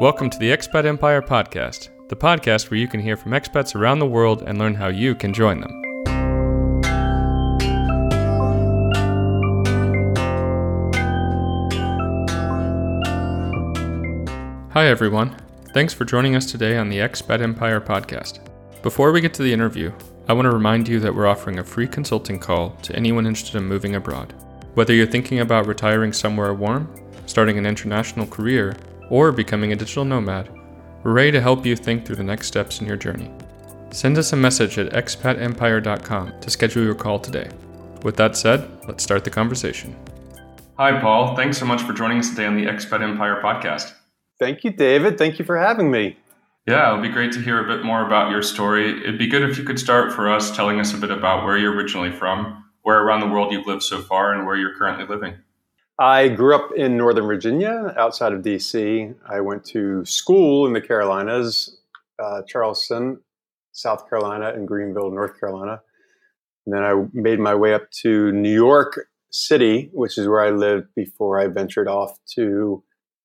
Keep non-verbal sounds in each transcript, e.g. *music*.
Welcome to the Expat Empire Podcast, the podcast where you can hear from expats around the world and learn how you can join them. Hi, everyone. Thanks for joining us today on the Expat Empire Podcast. Before we get to the interview, I want to remind you that we're offering a free consulting call to anyone interested in moving abroad. Whether you're thinking about retiring somewhere warm, starting an international career, or becoming a digital nomad, we're ready to help you think through the next steps in your journey. Send us a message at expatempire.com to schedule your call today. With that said, let's start the conversation. Hi, Paul. Thanks so much for joining us today on the Expat Empire podcast. Thank you, David. Thank you for having me. Yeah, it'll be great to hear a bit more about your story. It'd be good if you could start for us telling us a bit about where you're originally from, where around the world you've lived so far, and where you're currently living. I grew up in Northern Virginia, outside of DC. I went to school in the Carolinas, uh, Charleston, South Carolina, and Greenville, North Carolina. And then I made my way up to New York City, which is where I lived before I ventured off to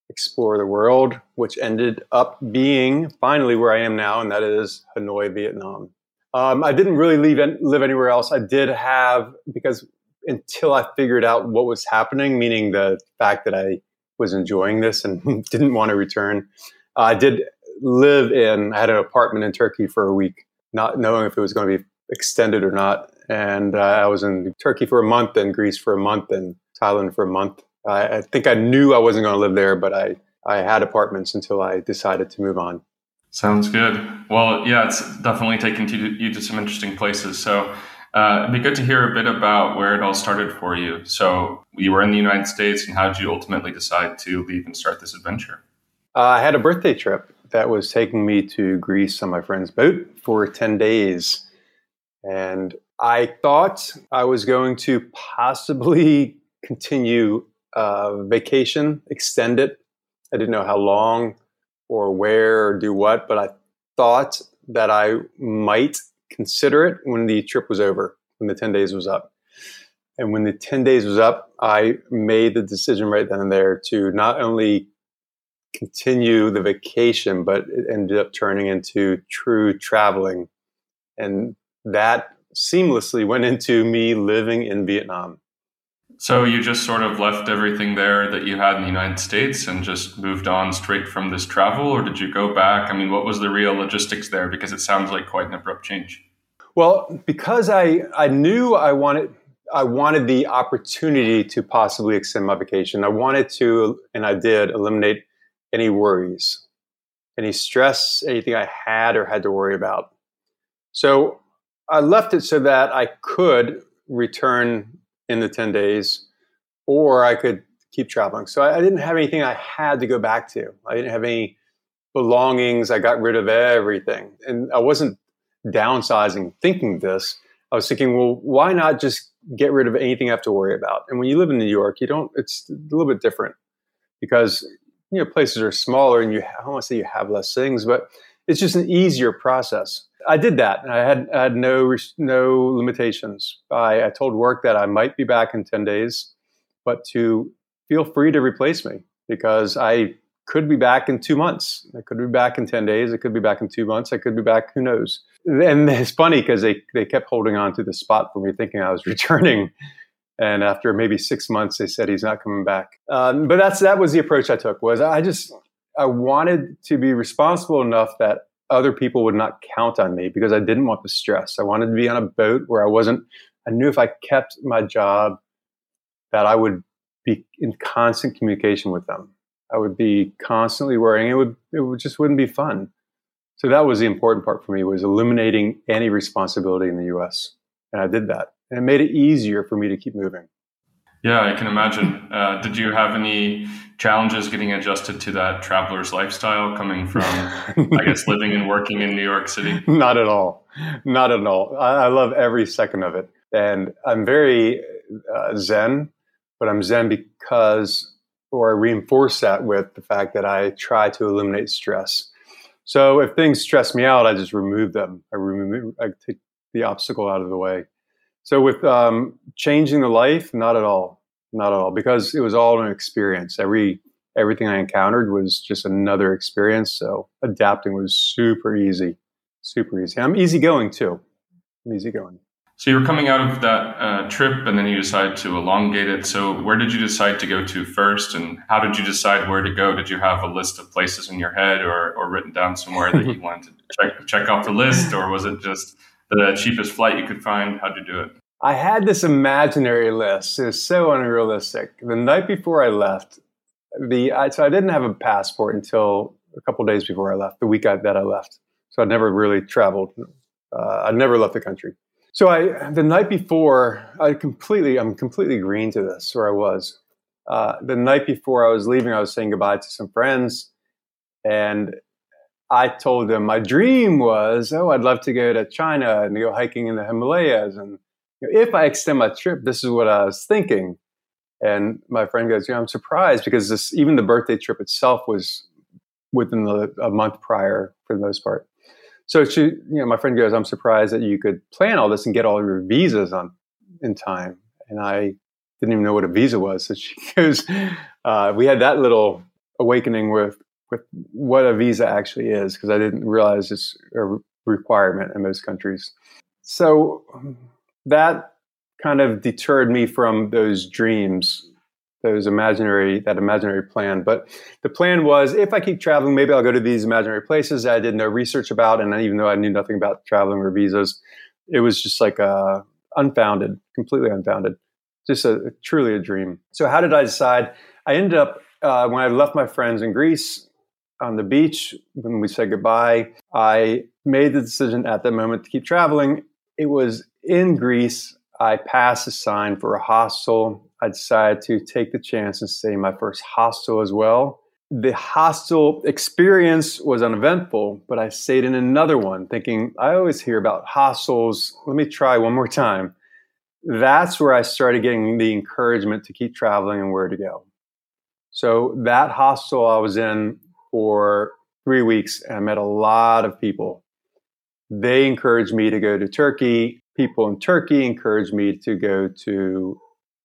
explore the world, which ended up being finally where I am now, and that is Hanoi, Vietnam. Um, I didn't really leave, live anywhere else. I did have, because until I figured out what was happening, meaning the fact that I was enjoying this and *laughs* didn't want to return. Uh, I did live in, I had an apartment in Turkey for a week, not knowing if it was going to be extended or not. And uh, I was in Turkey for a month and Greece for a month and Thailand for a month. I, I think I knew I wasn't going to live there, but I, I had apartments until I decided to move on. Sounds good. Well, yeah, it's definitely taken you to some interesting places. So, uh, it'd be good to hear a bit about where it all started for you. So, you were in the United States, and how did you ultimately decide to leave and start this adventure? Uh, I had a birthday trip that was taking me to Greece on my friend's boat for 10 days. And I thought I was going to possibly *laughs* continue uh, vacation, extend it. I didn't know how long or where or do what, but I thought that I might consider it when the trip was over, when the 10 days was up. And when the 10 days was up, I made the decision right then and there to not only continue the vacation, but it ended up turning into true traveling. And that seamlessly went into me living in Vietnam. So you just sort of left everything there that you had in the United States and just moved on straight from this travel, or did you go back? I mean, what was the real logistics there? Because it sounds like quite an abrupt change. Well, because I I knew I wanted I wanted the opportunity to possibly extend my vacation. I wanted to, and I did, eliminate any worries, any stress, anything I had or had to worry about. So I left it so that I could return in the 10 days, or I could keep traveling. So I, I didn't have anything I had to go back to. I didn't have any belongings. I got rid of everything. And I wasn't downsizing thinking this. I was thinking, well, why not just get rid of anything I have to worry about? And when you live in New York, you don't, it's a little bit different because, you know, places are smaller and you, I don't want to say you have less things, but it's just an easier process. I did that. I had I had no no limitations. I, I told work that I might be back in ten days, but to feel free to replace me because I could be back in two months. I could be back in ten days. I could be back in two months. I could be back. Who knows? And *laughs* it's funny because they they kept holding on to the spot for me, thinking I was *laughs* returning. And after maybe six months, they said he's not coming back. Um, but that's that was the approach I took. Was I just I wanted to be responsible enough that other people would not count on me because I didn't want the stress. I wanted to be on a boat where I wasn't, I knew if I kept my job that I would be in constant communication with them. I would be constantly worrying. It would, it would just wouldn't be fun. So that was the important part for me was eliminating any responsibility in the U.S. And I did that. And it made it easier for me to keep moving. Yeah, I can imagine. Uh, did you have any challenges getting adjusted to that traveler's lifestyle coming from, I guess, *laughs* living and working in New York City? Not at all. Not at all. I, I love every second of it. And I'm very uh, zen, but I'm zen because, or I reinforce that with the fact that I try to eliminate stress. So if things stress me out, I just remove them. I remove, I take the obstacle out of the way. So with um, changing the life, not at all, not at all, because it was all an experience. Every everything I encountered was just another experience. So adapting was super easy, super easy. I'm easygoing too. I'm easygoing. So you were coming out of that uh, trip, and then you decided to elongate it. So where did you decide to go to first, and how did you decide where to go? Did you have a list of places in your head, or, or written down somewhere that you *laughs* wanted to check check off the list, or was it just the cheapest flight you could find? How'd you do it? I had this imaginary list. It was so unrealistic. The night before I left, the I, so I didn't have a passport until a couple days before I left. The week I, that I left, so I'd never really traveled. Uh, I'd never left the country. So I the night before, I completely I'm completely green to this where I was. Uh, the night before I was leaving, I was saying goodbye to some friends, and I told them my dream was, oh, I'd love to go to China and go hiking in the Himalayas, and if I extend my trip, this is what I was thinking. And my friend goes, "Yeah, I'm surprised because this even the birthday trip itself was within the, a month prior for the most part." So she, you know, my friend goes, "I'm surprised that you could plan all this and get all your visas on in time." And I didn't even know what a visa was. So she *laughs* goes, uh, "We had that little awakening with with what a visa actually is because I didn't realize it's a requirement in most countries." So that kind of deterred me from those dreams those imaginary that imaginary plan. But the plan was if i keep traveling maybe i'll go to these imaginary places that i did no research about and even though i knew nothing about traveling or visas it was just like uh, unfounded completely unfounded. Just a, truly a dream. So how did i decide? I ended up uh, when i left my friends in greece on the beach when we said goodbye i made the decision at that moment to keep traveling it was in Greece, I passed a sign for a hostel. I decided to take the chance and stay in my first hostel as well. The hostel experience was uneventful, but I stayed in another one thinking, I always hear about hostels. Let me try one more time. That's where I started getting the encouragement to keep traveling and where to go. So that hostel I was in for three weeks and I met a lot of people. They encouraged me to go to Turkey people in Turkey encouraged me to go to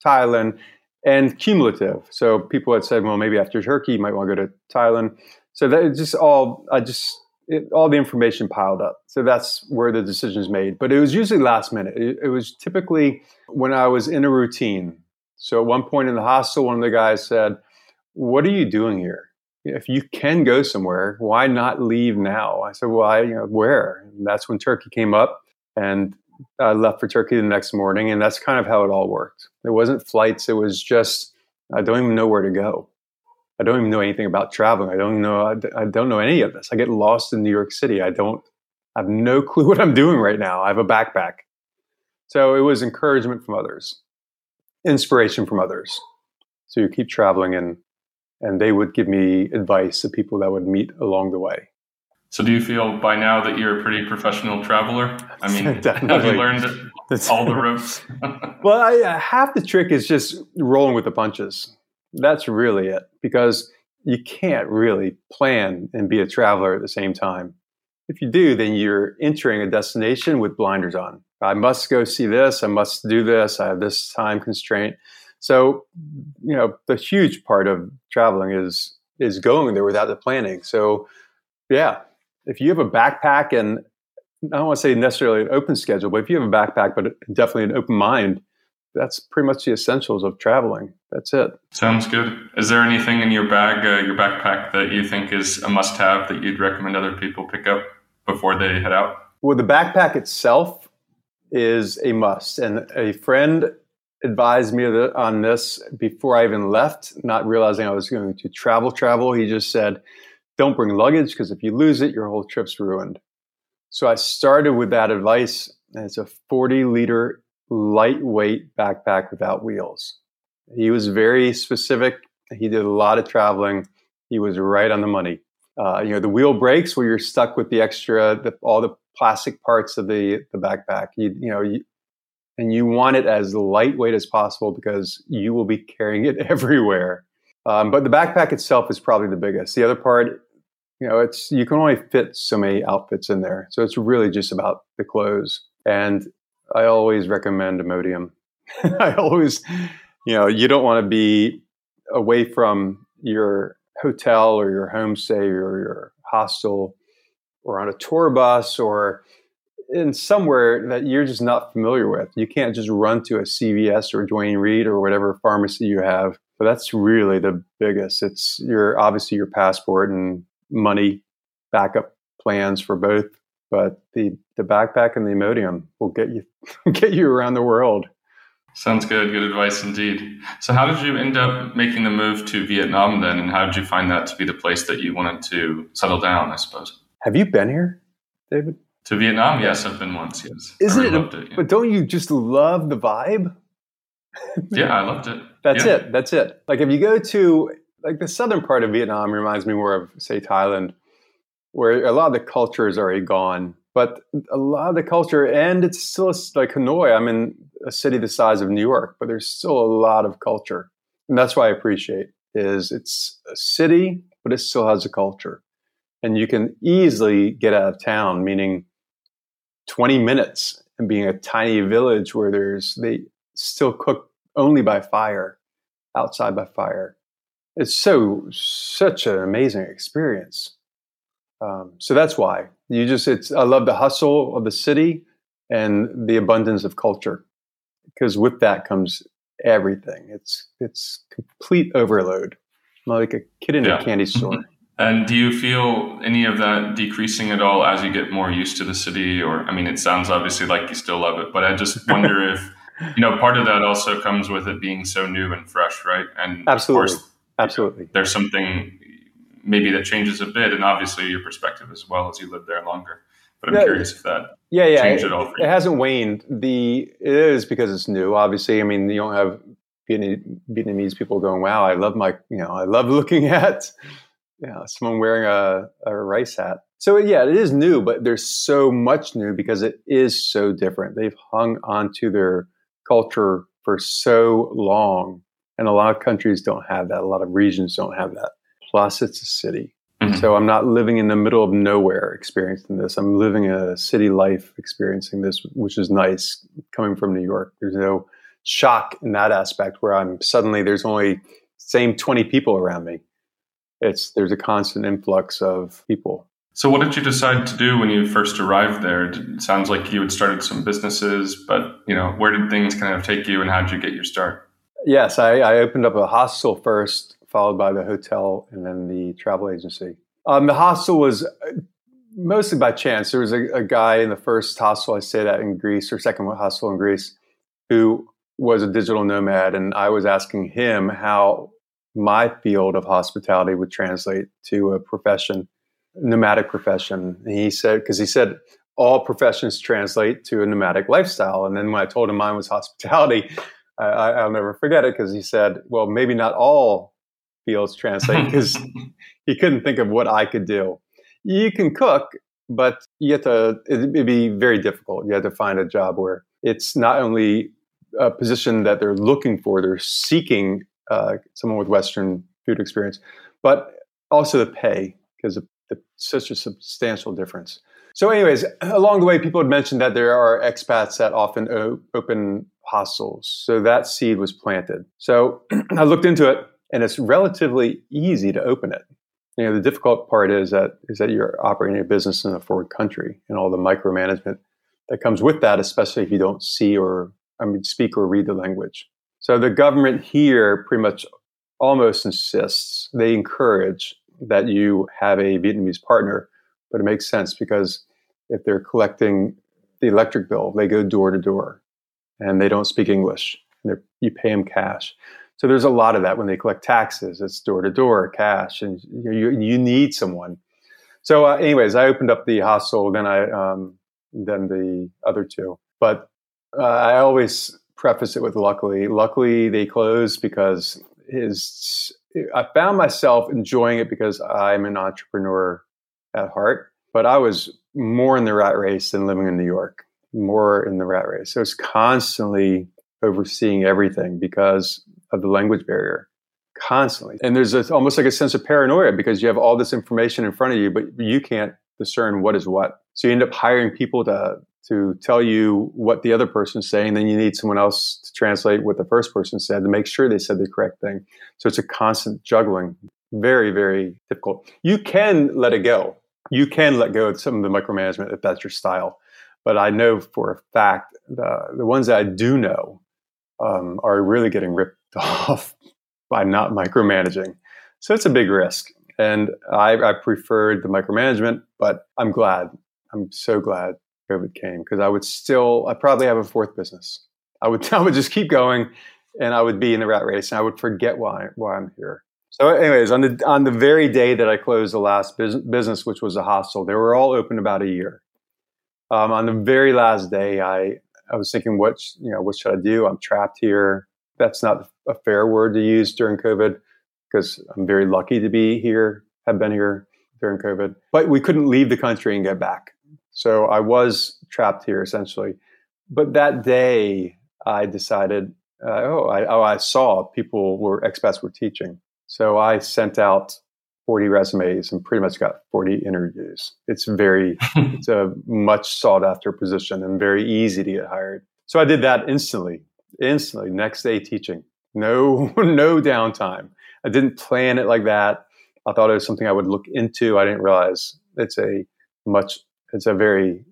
Thailand and cumulative. So people had said, well, maybe after Turkey, you might want to go to Thailand. So that just all, I just, it, all the information piled up. So that's where the decision is made. But it was usually last minute. It, it was typically when I was in a routine. So at one point in the hostel, one of the guys said, what are you doing here? If you can go somewhere, why not leave now? I said, well, I, you know, where? And that's when Turkey came up. And I left for Turkey the next morning, and that's kind of how it all worked. It wasn't flights; it was just I don't even know where to go. I don't even know anything about traveling. I don't know. I, I don't know any of this. I get lost in New York City. I don't. I have no *laughs* clue what I'm doing right now. I have a backpack. So it was encouragement from others, inspiration from others So you keep traveling, and and they would give me advice of people that would meet along the way. So, do you feel by now that you're a pretty professional traveler? I mean, *laughs* have you learned all the ropes? *laughs* well, I, uh, half the trick is just rolling with the punches. That's really it, because you can't really plan and be a traveler at the same time. If you do, then you're entering a destination with blinders on. I must go see this. I must do this. I have this time constraint. So, you know, the huge part of traveling is is going there without the planning. So, yeah, if you have a backpack and I don't want to say necessarily an open schedule, but if you have a backpack, but definitely an open mind, that's pretty much the essentials of traveling. That's it. Sounds good. Is there anything in your bag, uh, your backpack, that you think is a must have that you'd recommend other people pick up before they head out? Well, the backpack itself is a must. And a friend advised me on this before I even left, not realizing I was going to travel, travel. He just said, don't bring luggage because if you lose it, your whole trip's ruined. So I started with that advice, and it's a 40 liter lightweight backpack without wheels. He was very specific. He did a lot of traveling. He was right on the money. Uh, you know, the wheel breaks where you're stuck with the extra, the, all the plastic parts of the the backpack. You, you know, you, and you want it as lightweight as possible because you will be carrying it *laughs* everywhere. Um, but the backpack itself is probably the biggest. The other part you know, it's you can only fit so many outfits in there. So it's really just about the clothes. And I always recommend Imodium. *laughs* I always, you know, you don't want to be away from your hotel or your homestay or your hostel or on a tour bus or in somewhere that you're just not familiar with. You can't just run to a CVS or Duane Reade or whatever pharmacy you have. But that's really the biggest. It's your obviously your passport and money, backup plans for both. But the the backpack and the Imodium will get you *laughs* get you around the world. Sounds good. Good advice indeed. So, how did you end up making the move to Vietnam then, and how did you find that to be the place that you wanted to settle down? I suppose. Have you been here, David? To Vietnam? Yes, I've been once. Yes. Isn't really it, it yeah. But don't you just love the vibe? yeah, I loved it. That's yeah. it. That's it. Like if you go to like the southern part of Vietnam reminds me more of say Thailand, where a lot of the culture is already gone. But a lot of the culture, and it's still like Hanoi. I'm in a city the size of New York, but there's still a lot of culture, and that's why I appreciate is it's a city, but it still has a culture, and you can easily get out of town, meaning 20 minutes and being a tiny village where there's they still cook only by fire outside by fire. It's so such an amazing experience. Um, so that's why. You just it's i love the hustle of the city and the abundance of culture because with that comes everything. It's it's complete overload. Like a kid in yeah. a candy store And do you feel any of that decreasing at all as you get more used to the city? Or, I mean, it sounds obviously like you still love it, but I just *laughs* wonder if, you know, part of that also comes with it being so new and fresh, right? And absolutely, course, absolutely, there's something maybe that changes a bit, and obviously your perspective as well as you live there longer. But I'm yeah, curious if that yeah, yeah, changed it, at all. It hasn't waned. The it is because it's new. Obviously, I mean, you don't have Vietnamese people going, "Wow, I love my," you know, I love *laughs* looking at yeah, someone wearing a, a rice hat. So yeah, it is new, but there's so much new because it is so different. They've hung onto their culture for so long, and a lot of countries don't have that. A lot of regions don't have that. Plus, it's a city. Mm-hmm. So I'm not living in the middle of nowhere experiencing this. I'm living a city life experiencing this, which is nice coming from New York. There's no shock in that aspect where I'm suddenly there's only same 20 people around me it's there's a constant influx of people. So, what did you decide to do when you first arrived there? It sounds like you had started some businesses, but you know, where did things kind of take you, and how did you get your start? Yes, I, I opened up a hostel first, followed by the hotel, and then the travel agency. Um, the hostel was uh, mostly by chance. There was a, a, guy in the first hostel I stayed at in Greece, or second hostel in Greece, who was a digital nomad, and I was asking him how my field of hospitality would translate to a profession, nomadic profession. And he said, because he said all professions translate to a nomadic lifestyle. And then when I told him mine was hospitality, *laughs* I, will never forget it because he said, well, maybe not all fields translate because *laughs* he couldn't think of what I could do. You can cook, but you have to, it'd be very difficult. You have to find a job where it's not only a position that they're looking for, they're seeking uh, someone with Western food experience, but also the pay because the, such a substantial difference. So, anyways, *clears throat* along the way, people had mentioned that there are expats that often o- open hostels. So that seed was planted. So *clears throat* I looked into it, and it's relatively easy to open it. You know, the difficult part is that is that you're operating a business in a foreign country and all the micromanagement that comes with that, especially if you don't see or I mean speak or read the language. So the government here pretty much almost insists, they encourage that you have a Vietnamese partner, but it makes sense because if they're collecting the electric bill, they go door to door and they don't speak English. you pay them cash. So there's a lot of that when they collect taxes. It's door to door, cash, and you, you need someone. So, uh, anyways, I opened up the hostel, then I um, then the other two. But uh, I always preface it with luckily. Luckily, they closed because his. I found myself enjoying it because I'm an entrepreneur at heart, but I was more in the rat race than living in New York. More in the rat race. So it's constantly overseeing everything because of the language barrier. Constantly, and there's almost like a sense of paranoia because you have all this information in front of you, but you can't discern what is what. So you end up hiring people to to tell you what the other person's saying. Then you need someone else to translate what the first person said to make sure they said the correct thing. So it's a constant juggling. Very, very difficult. You can let it go. You can let go of some of the micromanagement if that's your style. But I know for a fact the, the ones that I do know um, are really getting ripped *laughs* off by not micromanaging. So it's a big risk. And I, I preferred the micromanagement, but I'm glad. I'm so glad COVID came because I would still, I probably have a fourth business. I would, *laughs* I would just keep going and I would be in the rat race and I would forget why, why I'm here. So, anyways, on the on the very day that I closed the last business, which was a hostel, they were all open about a year. Um, on the very last day, I I was thinking, what you know, what should I do? I'm trapped here. That's not a fair word to use during COVID because I'm very lucky to be here, have been here during COVID. But we couldn't leave the country and get back, so I was trapped here essentially. But that day, I decided, uh, oh, I, oh, I saw people were expats were teaching so I sent out 40 resumes and pretty much got 40 interviews. It's very, *laughs* it's a much sought after position and very easy to get hired. So I did that instantly, instantly, next day teaching. No, *laughs* no downtime. I didn't plan it like that. I thought it was something I would look into. I didn't realize it's a much, it's a very,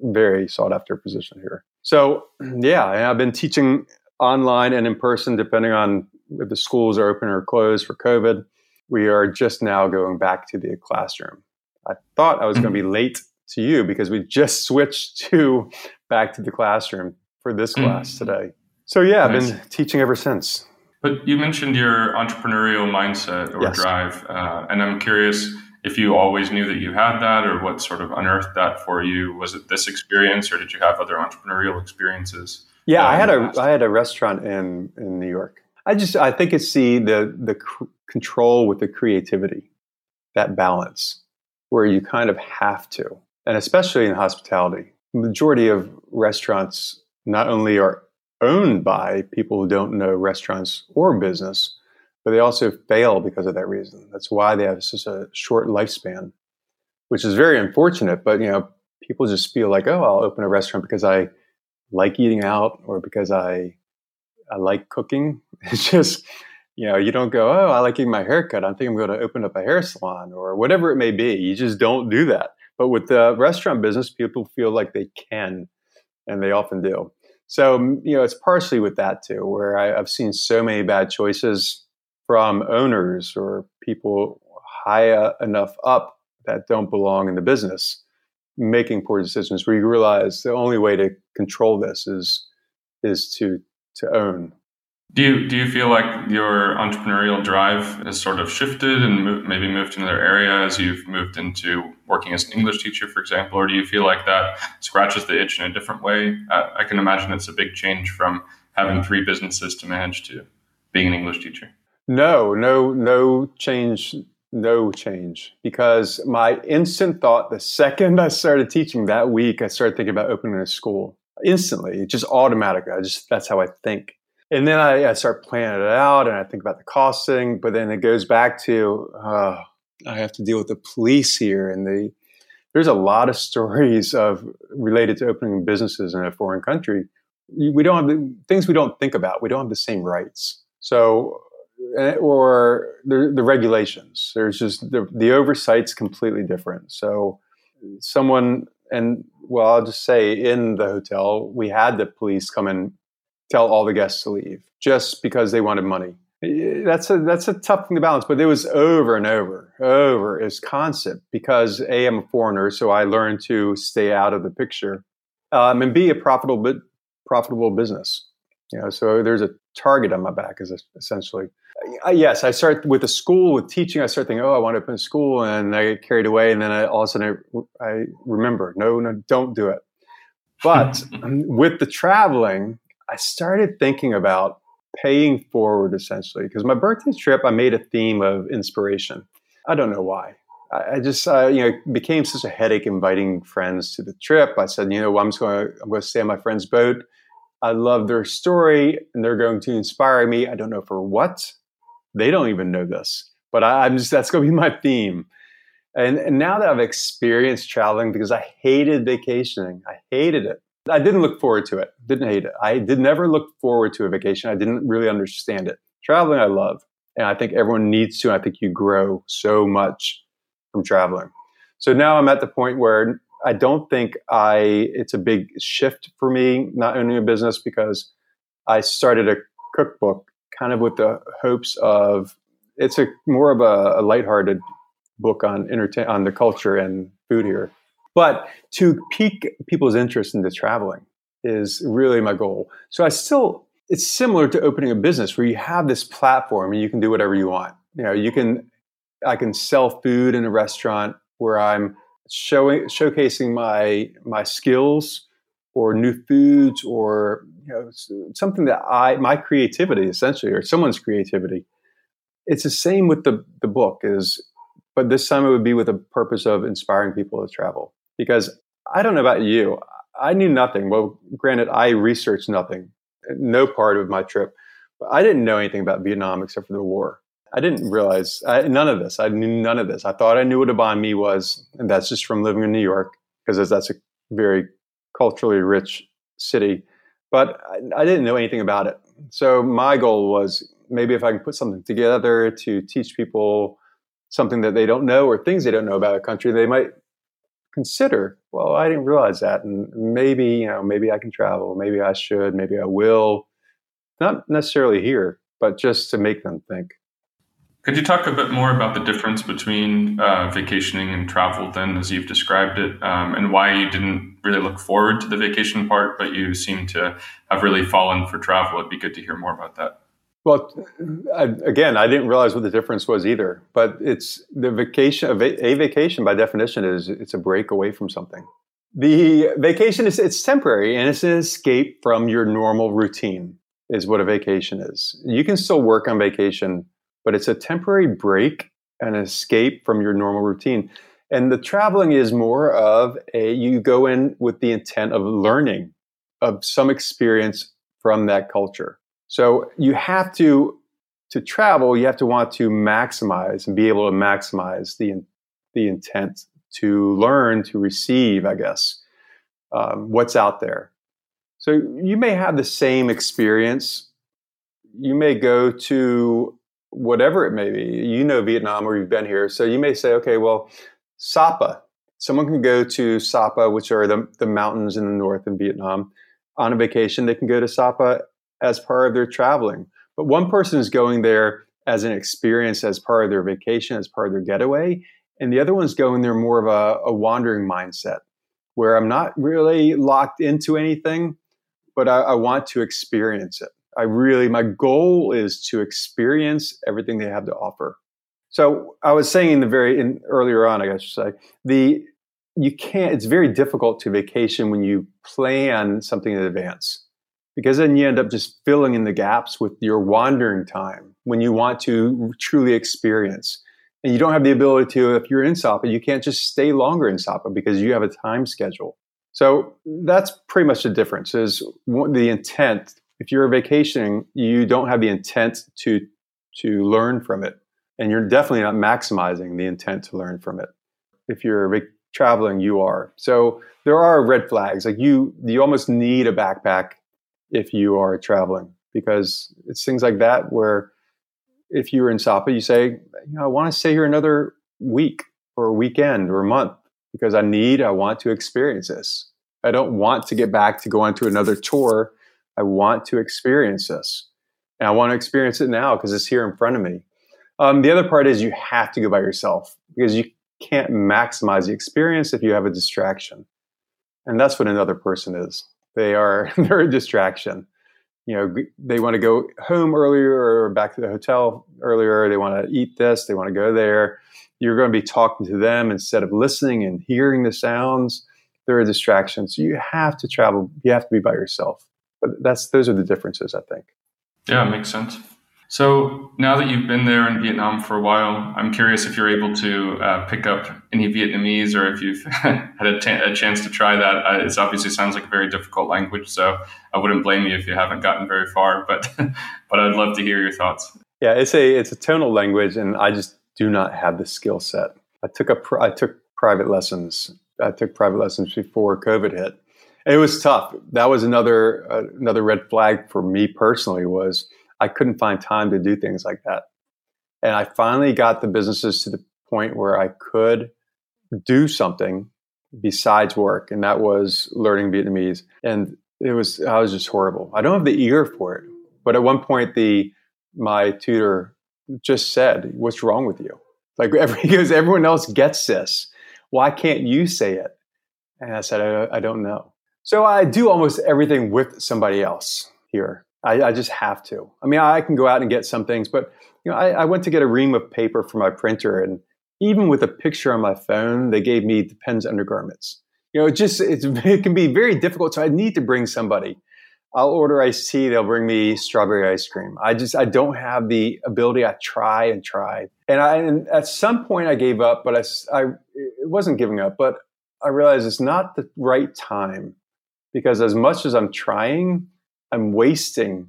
very sought after position here. So yeah, I've been teaching online and in person, depending on if the schools are open or closed for COVID. We are just now going back to the classroom. I thought I was going to be mm-hmm. late to you because we just switched *laughs* to back to the classroom for this class mm. today. So yeah, I've been teaching ever since. But you mentioned your entrepreneurial mindset or yes. drive, uh, and I'm curious if you always knew that you had that, or what sort of unearthed that for you. Was it this experience, or did you have other entrepreneurial experiences? Yeah, uh, I had a I had a restaurant in in New York, I just I think it's the the the cr- control with the creativity, that balance, where you kind of have to, and especially in hospitality, the majority of restaurants not only are owned by people who don't know restaurants or business, but they also fail because of that reason. That's why they have such a short lifespan, which is very unfortunate. But you know, people just feel like, oh, I'll open a restaurant because I like eating out or because I I like cooking. *laughs* It's just, you know, you don't go, oh, I like getting my hair cut. I think I'm going to open up a hair salon or whatever it may be. You just don't do that. But with the restaurant business, people feel like they can, and they often do. So, you know, it's partially with that too, where I, I've seen so many bad choices from owners or people high uh, enough up that don't belong in the business making poor decisions where you realize the only way to control this is is to to own. Do you do you feel like your entrepreneurial drive has sort of shifted and maybe moved to another area as you've moved into working as an English teacher, for example, or do you feel like that scratches the itch in a different way? Uh, I can imagine it's a big change from having three businesses to manage to being an English teacher. No, no, no change, no change. Because my instant thought, the second *laughs* I started teaching that week, I started thinking about opening a school instantly, just automatically. I just that's how I think. And then I, I, start planning it out, and I think about the costing. But then it goes back to uh, I have to deal with the police here, and the there's a lot of *laughs* stories of related to opening businesses in a foreign country. We don't have the things we don't think about. We don't have the same rights. So, or the, the regulations. There's just the, the oversight's completely different. So, someone and well, I'll just say in the hotel, we had the police come and tell all the guests to leave just because they wanted money. That's a that's a tough thing to balance, but it was over and over, over is constant because a I'm a foreigner, so I learned to stay out of the picture, um, and be a profitable profitable business. You know, so there's a target on my back, is essentially. Uh, yes, I start with the school with teaching. I start thinking, oh, I want to open a school, and I get carried away, and then I, all of a sudden I, I remember, no, no, don't do it. But *laughs* with the traveling, I started thinking about paying forward essentially because my birthday trip, I made a theme of inspiration. I don't know why. I, just, uh, you know, became such a headache inviting friends to the trip. I said, you know, I'm just going to, I'm going to stay on my friend's boat. I love their story and they're going to inspire me. I don't know for what. They don't even know this, but I, am just, that's going to be *laughs* my theme. And, and now that I've experienced traveling, because I hated vacationing, I hated it. I didn't look forward to it. Didn't hate it. I did never look forward to a vacation. I didn't really understand it. Traveling, I love. And I think everyone needs to. And I think you grow so much from traveling. So now I'm at the point where I don't think I it's a big shift for me not owning a business because I started a cookbook kind of with the hopes of it's a more of a, a lighthearted book on entertain on the culture and food here. But to pique people's interest into traveling is really my goal. So I still it's similar to opening a business where you have this platform and you can do whatever you want. You know, you can I can sell food in a restaurant where I'm showing showcasing my my skills or new foods or you know something that I my creativity essentially or someone's creativity. It's the same with the the book is but this time it would be with the purpose of inspiring people to travel because I don't know about you. I knew nothing. Well, granted, I researched nothing, no part of my trip. But I didn't know anything about Vietnam except for the war. I didn't realize I, none of this. I knew none of this. I thought I knew what a banh mi was, and that's just from living in New York because that's a very culturally rich city. But I, I didn't know anything about it. So my goal was maybe if I can put something together to teach people something that they don't know or things they don't know about a country, they might consider. Well, I didn't realize that, and maybe you know, maybe I can travel. Maybe I should. Maybe I will. Not necessarily here, but just to make them think. Could you talk a bit more about the difference between uh, vacationing and travel, then, as you've described it, um, and why you didn't really look forward to the vacation part, but you seem to have really fallen for travel? It'd be good to hear more about that. Well, I, again, I didn't realize what the difference was either. But it's the vacation. A vacation, by definition, is it's a break away from something. The vacation is it's temporary and it's an escape from your normal routine. Is what a vacation is. You can still work on vacation but it's a temporary break and escape from your normal routine. And the traveling is more of a you go in with the intent of learning of some experience from that culture. So you have to to travel, you have to want to maximize and be able to maximize the the intent to learn, to receive, I guess, um, what's out there. So you may have the same experience. You may go to whatever it may be. You know Vietnam or you've been here. So you may say, okay, well, Sapa. Someone can go to Sapa, which are the, the mountains in the north in Vietnam, on a vacation. They can go to Sapa as part of their traveling. But one person is going there as an experience, as part of their vacation, as part of their getaway. And the other one's going there more of a, a wandering mindset where I'm not really locked into anything, but I, I want to experience it. I really, my goal is to experience everything they have to offer. So I was saying in the very in, earlier on, I guess you say the you can't. It's very difficult to vacation when you plan something in advance because then you end up just filling in the gaps with your wandering time when you want to truly experience. And you don't have the ability to, if you're in Sapa, you can't just stay longer in Sapa because you have a time schedule. So that's pretty much the difference is the intent if you're vacationing, you don't have the intent to to learn from it, and you're definitely not maximizing the intent to learn from it. If you're traveling, you are. So there are red flags. Like you, you almost need a backpack if you are traveling because it's things like that where if you're in Sapa, you say, you know, I want to stay here another week or a weekend or a month because I need, I want to experience this. I don't want to get back to go on to another tour I want to experience this. And I want to experience it now because it's here in front of me. Um, the other part is you have to go by yourself because you can't maximize the experience if you have a distraction. And that's what another person is. They are *laughs* they're a distraction. You know, they want to go home earlier or back to the hotel earlier. They want to eat this. They want to go there. You're going to be talking to them instead of listening and hearing the sounds. They're a distraction. So you have to travel. You have to be by yourself. That's those are the differences, I think. Yeah, makes sense. So now that you've been there in Vietnam for a while, I'm curious if you're able to uh, pick up any Vietnamese or if you've *laughs* had a, t- a chance to try that. Uh, it obviously sounds like a very difficult language, so I wouldn't blame you if you haven't gotten very far. But *laughs* but I'd love to hear your thoughts. Yeah, it's a it's a tonal language, and I just do not have the skill set. I took a pr- I took private lessons. I took private lessons before COVID hit, it was tough. That was another uh, another red flag for me personally was I couldn't find time to do things like that. And I finally got the businesses to the point where I could do something besides work, and that was learning Vietnamese. And it was I was just horrible. I don't have the ear for it. But at one point, the my tutor just said, "What's wrong with you?" Like *laughs* every, because everyone else gets this. Why can't you say it? And I said, I, I don't know. So I do almost everything with somebody else here. I, I, just have to. I mean, I can go out and get some things, but you know, I, I, went to get a ream of paper for my printer, and even with a picture on my phone, they gave me Depends undergarments. You know, it just *laughs* it can be very difficult. So I need to bring somebody. I'll order iced tea. They'll bring me strawberry ice cream. I just I don't have the ability. I try and try, and I and at some point I gave up. But I, I it wasn't giving up, but I realized it's not the right time because as much as I'm trying, I'm wasting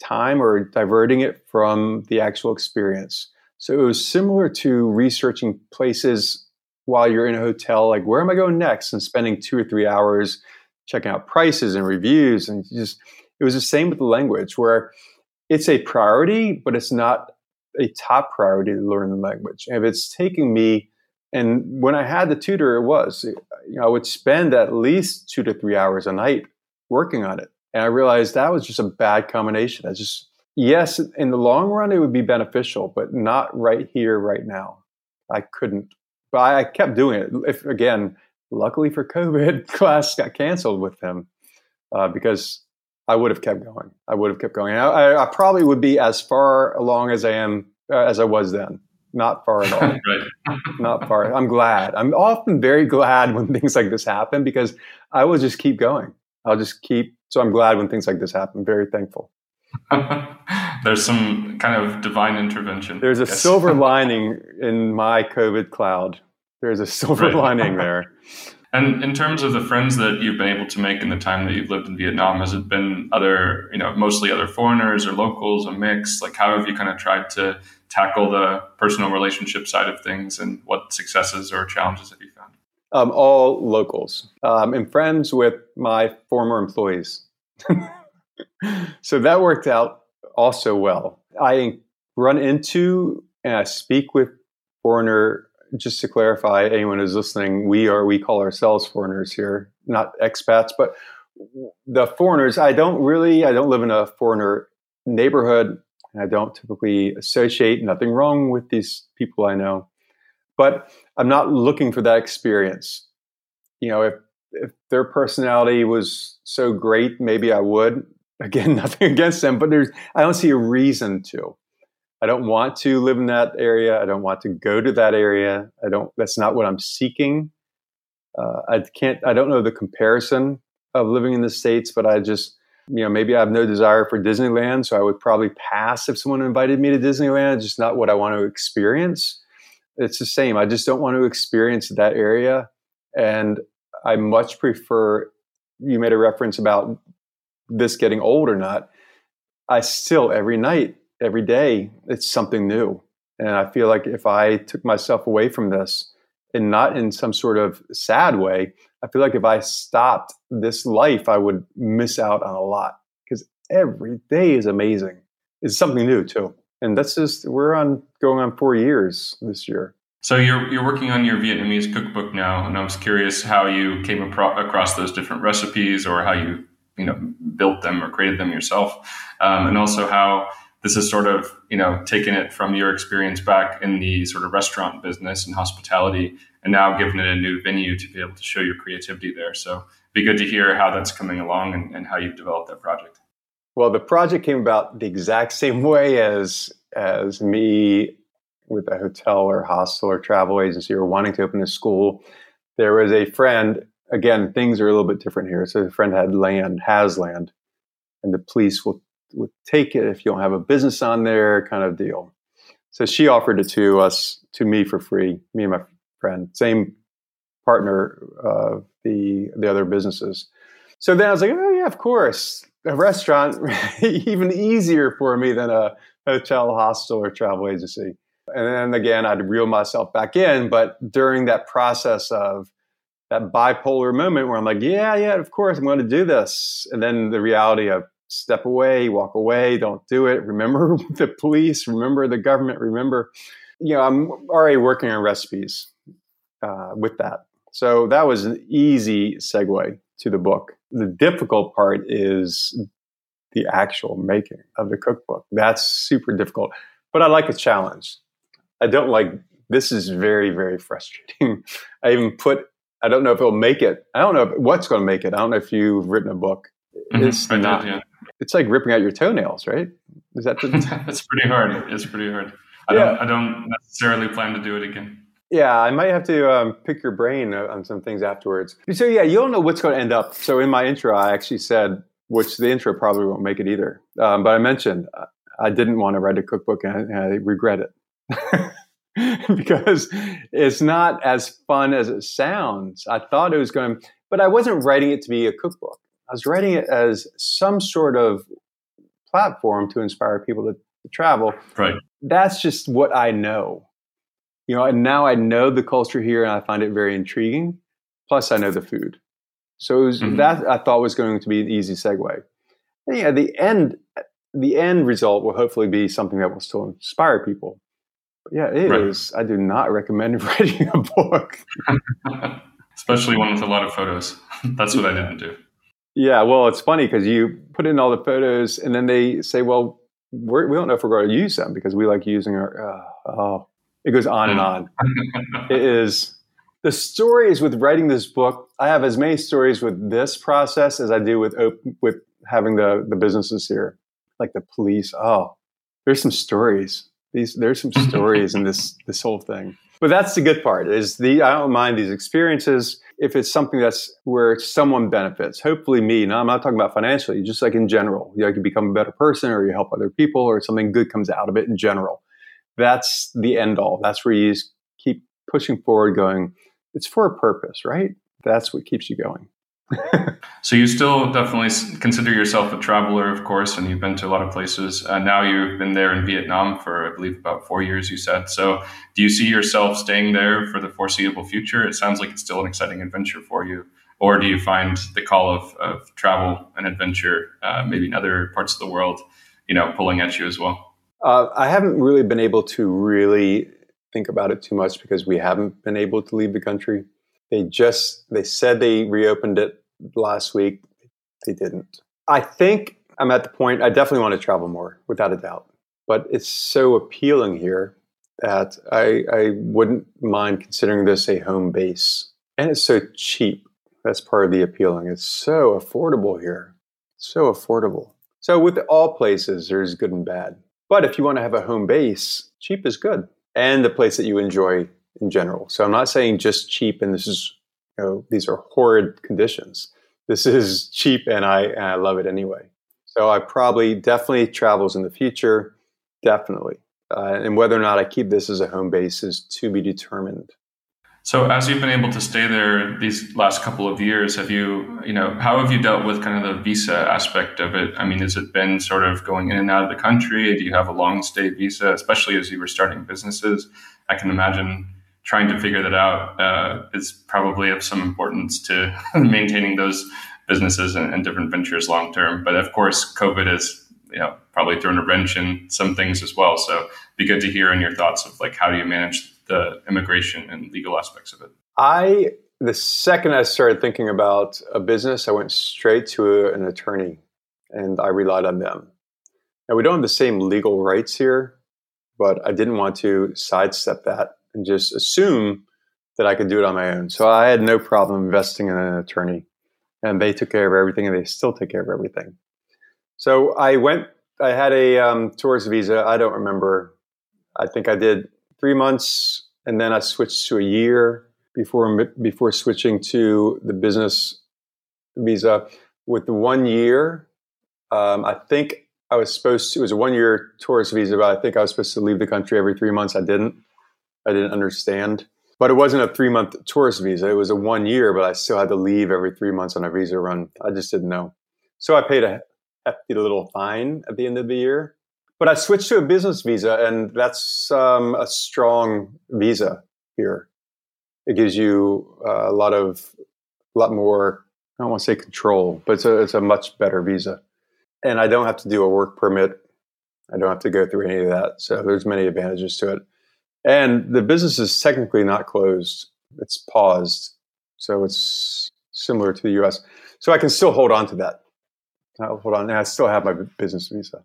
time or diverting it from the actual experience. So it was similar to researching places while you're in a hotel, like where am I going next, and spending two or three hours checking out prices and reviews, and just it was the same with the language, where it's a priority, but it's not a top priority to learn the language. And if it's taking me, and when I had the tutor, it was, you know, I would spend at least two to three hours a night working on it. And I realized that was just a bad combination. I just, yes, in the long run, it would be beneficial, but not right here, right now. I couldn't, but I kept doing it. If again, luckily for COVID, *laughs* class got canceled with him uh, because I would have kept going. I would have kept going. I, I, probably would be as far along as I am uh, as I was then. Not far at all. *laughs* right. Not far. I'm glad. I'm often very glad when things like this happen because I will just keep going. I'll just keep. So I'm glad when things like this happen. Very thankful. *laughs* There's some kind of divine intervention. There's a silver *laughs* lining in my COVID cloud. There's a silver right. lining there. And in terms of the friends that you've been able to make in the time that you've lived in Vietnam, has it been other, you know, mostly other foreigners or locals, a mix? Like, how have you kind of tried to tackle the personal relationship side of things, and what successes or challenges have you found? Um, all locals um, and friends with my former employees. *laughs* so that worked out also well. I run into and I speak with foreigner just to clarify, anyone who's listening, we are we call ourselves foreigners here, not expats, but the foreigners. I don't really, I don't live in a foreigner neighborhood, and I don't typically associate. Nothing wrong with these people I know, but I'm not looking for that experience. You know, if if their personality was so great, maybe I would. *laughs* Again, nothing against them, but there's I don't see a reason to. I don't want to live in that area. I don't want to go to that area. I don't. That's not what I'm seeking. Uh, I can't. I don't know the comparison of living in the states, but I just, you know, maybe I have no desire for Disneyland, so I would probably pass if someone invited me to Disneyland. It's just not what I want to experience. It's the same. I just don't want to experience that area, and I much prefer. You made a reference about this getting old or not. I still every night every day it's something new. And I feel like if I took myself away from this and not in some sort of sad way, I feel like if I stopped this life, I would miss out on a lot because every day is amazing. It's something new too. And that's just, we're on going on four years this year. So you're you're working on your Vietnamese cookbook now, and I was curious how you came apro- across those different recipes, or how you you know built them or created them yourself, um, and also how this is sort of you know taken it from your experience back in the sort of restaurant business and hospitality and now given it a new venue to be able to show your creativity there. So be good to hear how that's coming along and, and how you've developed that project. Well the project came about the exact *laughs* same way as as me with a hotel or hostel or travel agency or wanting to open a school. There was a friend again things are a little bit different here. So the friend had land has land and the police will would take it if you don't have a business on there, kind of deal. So she offered it to us, to me for free, me and my friend, same partner, uh, the the other businesses. So then I was like, oh yeah, of course, a restaurant *laughs* even easier for me than a hotel, hostel, or travel agency. And then again, I'd reel myself back in. But during that process of that bipolar moment where I'm like, yeah, yeah, of course, I'm going to do this. And then the reality of step away, walk away, don't do it. Remember *laughs* the police, remember the government, remember, you know, I'm already working on recipes uh, with that. So that was an easy segue to the book. The difficult part is the actual making of the cookbook. That's super difficult, but I like a challenge. I don't like this is very very frustrating. *laughs* I even put I don't know if it'll make it. I don't know what's going to make it. I don't know if you've written a book. Mm-hmm. It's not. Did, yeah. It's like ripping out your toenails, right? Is that? The- *laughs* it's pretty hard. It's pretty hard. I yeah. don't. I don't necessarily plan to do it again. Yeah, I might have to um, pick your brain on some things afterwards. So yeah, you don't know what's going to end up. So in my intro, I actually said, which the intro probably won't make it either, um, but I mentioned I didn't want to write a cookbook and I regret it. *laughs* because it's not as fun as it sounds. I thought it was going to, but I wasn't writing it to be a cookbook. I was writing it as some sort of platform to inspire people to, to travel. Right. That's just what I know you know, and now I know the culture here and I find it very intriguing. Plus, I know the food. So was, mm-hmm. that I thought was going to be an easy segue. And yeah, the end, the end result will hopefully be something that will still inspire people. But yeah, it right. is. I do not recommend *laughs* writing a book, *laughs* especially one with a lot of photos. *laughs* That's what I didn't do. Yeah, well, it's funny because you put in all the photos, and then they say, "Well, we're, we do not know if we're going to use them because we like using our." Uh, oh, it goes on and on. it is the stories with writing this book. I have as many stories with this process as I do with with having the the businesses here, like the police. Oh, there's some stories. These there's some stories in this this whole thing. But that's the good part. Is the I don't mind these experiences if it's something that's where someone benefits. Hopefully, me. Now, I'm not talking about financially. Just like in general, you, know, you become a better person, or you help other people, or something good comes out of it in general that's the end all. That's where you keep pushing forward, going, it's for a purpose, right? That's what keeps you going. *laughs* so you still definitely consider yourself a traveler, of course, and you've been to a lot of places. Uh, now you've been there in Vietnam for, I believe, about four years. You said. So, do you see yourself staying there for the foreseeable future? It sounds like it's still an exciting adventure for you. Or do you find the call of, of travel and adventure, uh, maybe in other parts of the world, you know, pulling at you as well? Uh, I haven't really been able to really think about it too much because we haven't been able to leave the country. They just they said they reopened it last week. They didn't. I think I'm at the point I definitely want to travel more, without a doubt. But it's so appealing here that I, I wouldn't mind considering this a home base. And it's so cheap. That's part of the appealing. It's so affordable here. So affordable. So with all places, there's good and bad. But if you want to have a home base, cheap is good and the place that you enjoy in general. So I'm not saying just cheap and this is, you know, these are horrid conditions. This is cheap and I, and I love it anyway. So I probably definitely travels in the future, definitely. Uh, and whether or not I keep this as a home base is to be determined. So, as you've been able to stay there these last couple of years, have you, you know, how have you dealt with kind of the visa aspect of it? I mean, has it been sort of going in and out of the country? Do you have a long stay visa, especially as you were starting businesses? I can imagine trying to figure that out uh, is probably of some importance to *laughs* maintaining those businesses and, and different ventures long term. But of course, COVID has you know probably thrown a wrench in some things as well. So, be good to hear in your thoughts of like how do you manage the immigration and legal aspects of it? I the second I started thinking about a business, I went straight to an attorney and I relied on them. Now we don't have the same legal rights here, but I didn't want to sidestep that and just assume that I could do it on my own. So I had no problem investing in an attorney and they took care of everything and they still take care of everything. So I went, I had a um, tourist visa. I don't remember. I think I did three months, and then I switched to a year before before switching to the business visa. With the one year, um, I think I was supposed to. It was a one year tourist visa, but I think I was supposed to leave the country every three months. I didn't. I didn't understand. But it wasn't a three month tourist visa. It was a one year, but I still had to leave every three months on a visa run. I just didn't know. So I paid a hefty little fine at the end of the year. But I switched to a business visa, and that's um, a strong visa here. It gives you uh, a lot of, a lot more. I don't want to say control, but it's a, it's a much better visa. and I don't have to do a work permit. I don't have to go through any of that. So there's many advantages to it. And the business is technically not closed; it's paused. So it's similar to the US. So I can still hold on to that. I'll hold on. And I still have my business visa.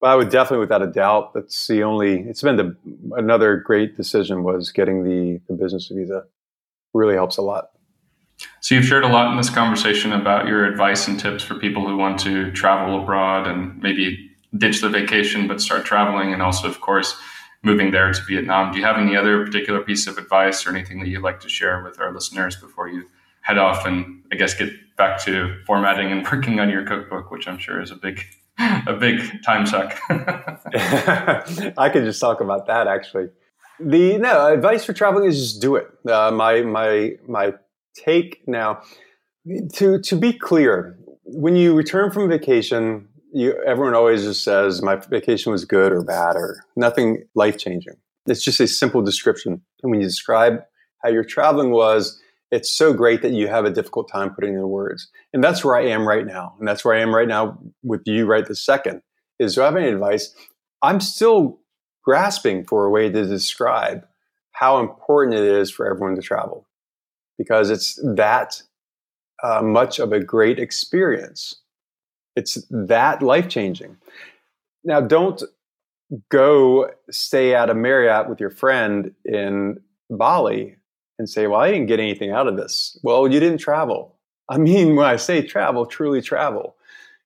But I would definitely, without a doubt, that's the only, it's been the, another great decision was getting the, the business visa. Really helps a lot. So you've shared a lot in this conversation about your advice and tips for people who want to travel abroad and maybe ditch the vacation but start traveling, and also, of course, moving there to Vietnam. Do you have any other particular piece of advice or anything that you'd like to share with our listeners before you head off and I guess get back to formatting and *laughs* working on your cookbook, which I'm sure is a big *laughs* a big time suck. *laughs* I could just talk about that actually. The no advice for traveling is just do it. Uh, my my my take now to to be clear, when you return from vacation, you everyone always just says my vacation was good or bad or nothing life changing. It's just a simple description. And when you describe how your traveling was, it's so great that you have a difficult time putting in words. And that's where I am right now. And that's where I am right now with you right this second. Is do I have any advice? I'm still grasping for a way to describe how important it is for everyone to travel because it's that uh, much of a great experience. It's that life changing. Now, don't go stay at a Marriott with your friend in Bali and say, well, I didn't get anything out of this. Well, you didn't travel. *laughs* I mean, when I say travel, truly travel.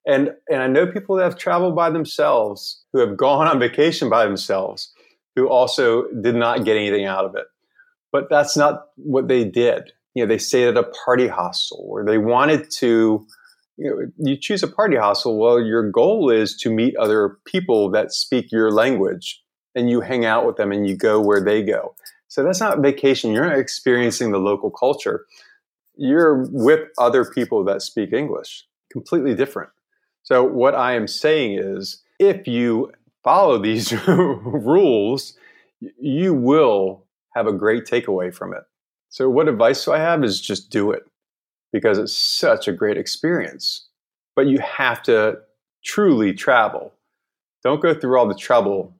And, and I know people that have traveled by themselves, who have gone on vacation by themselves, who also did not get anything out of it. But that's not what they did. You know, they stayed at a party hostel or they wanted to, you know, you choose a party hostel. Well, your goal is to meet other people that speak your language and you hang out with them and you go where they go. So that's not vacation. You're not experiencing the local culture. You're with other people that speak English. Completely different. So what I am saying is if you follow *laughs* these rules, you will have a great takeaway from it. So what advice do I have is just do it because it's such a great experience. But you have to truly travel. Don't go through all the trouble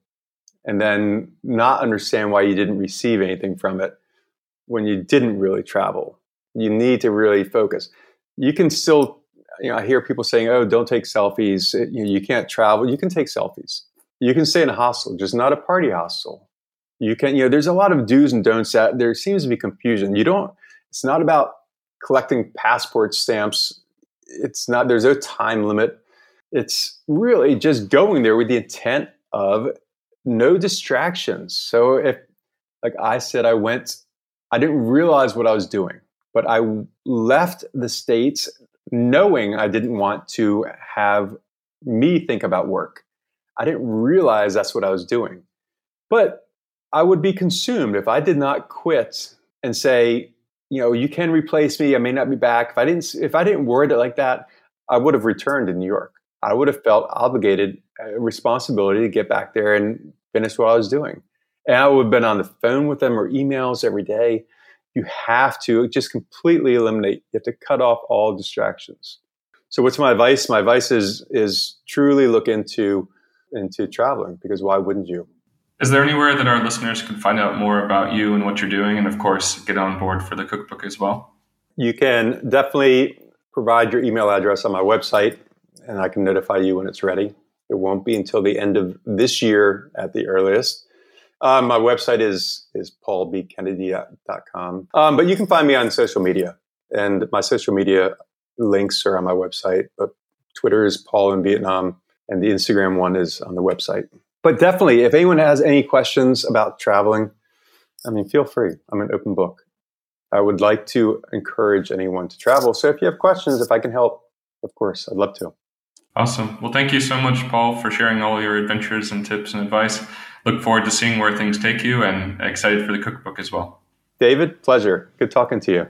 and then not understand why you didn't receive anything from it when you didn't really travel. You need to really focus. You can still, you know, I hear people saying, "Oh, don't take selfies. You, know, you can't travel." You can take selfies. You can stay in a hostel, just not a party hostel. You can, you know, there's a lot of do's and don'ts. That there seems to be confusion. You don't. It's not about collecting passport stamps. It's not. There's no time limit. It's really just going there with the intent of no distractions. So if, like I said, I went, I didn't realize what I was doing, but I left the States knowing I didn't want to have me think about work. I didn't realize that's what I was doing. But I would be consumed if I did not quit and say, you know, you can replace me. I may not be back. If I didn't, if I didn't word it like that, I would have returned to New York. I would have felt obligated, uh, responsibility to get back there and finish what I was doing. And I would have been on the phone with them or emails every day. You have to just completely eliminate. You have to cut off all distractions. So, what's my advice? My advice is is truly look into into traveling because why wouldn't you? Is there anywhere that our listeners can find out more about you and what you're doing, and of course, get on board for the cookbook as well? You can definitely provide your email address on my website, and I can notify you when it's ready. It won't be until the end of this year at the earliest. Um, my website is is paulbkennedy.com. Um, but you can find me on social media, and my social media links are on my website. But Twitter is Paul in Vietnam, and the Instagram one is on the website. But definitely, if anyone has any questions about traveling, I mean, feel free. I'm an open book. I would like to encourage anyone to travel. So if you have questions, if I can help, of course, I'd love to. Awesome. Well, thank you so much, Paul, for sharing all your adventures and tips and advice. Look forward to seeing where things take you and excited for the cookbook as well. David, pleasure. Good talking to you.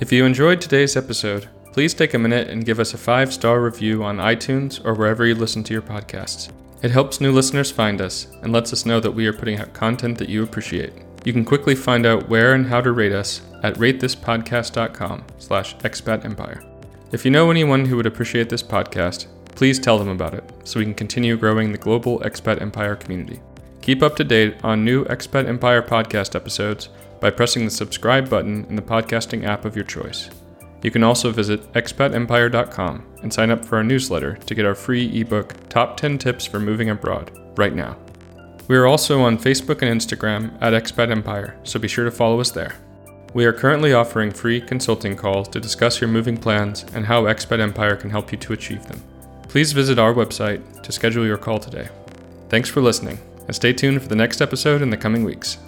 If you enjoyed today's episode, please take a minute and give us a five star review on iTunes or wherever you listen to your podcasts. It helps new listeners find us and lets us know that we are putting out content that you appreciate. You can quickly find out where and how to rate us at ratethispodcast.com slash expatempire. If you know anyone who would appreciate this podcast, please tell them about it so we can continue growing the global expat empire community. Keep up to date on new Expat Empire podcast episodes by pressing the subscribe button in the podcasting app of your choice. You can also visit expatempire.com and sign up for our newsletter to get our free ebook, Top 10 Tips for Moving Abroad, right now. We are also on Facebook and Instagram at Expat Empire, so be sure to follow us there. We are currently offering free consulting calls to discuss your moving plans and how Expat Empire can help you to achieve them. Please visit our website to schedule your call today. Thanks for listening, and stay tuned for the next episode in the coming weeks.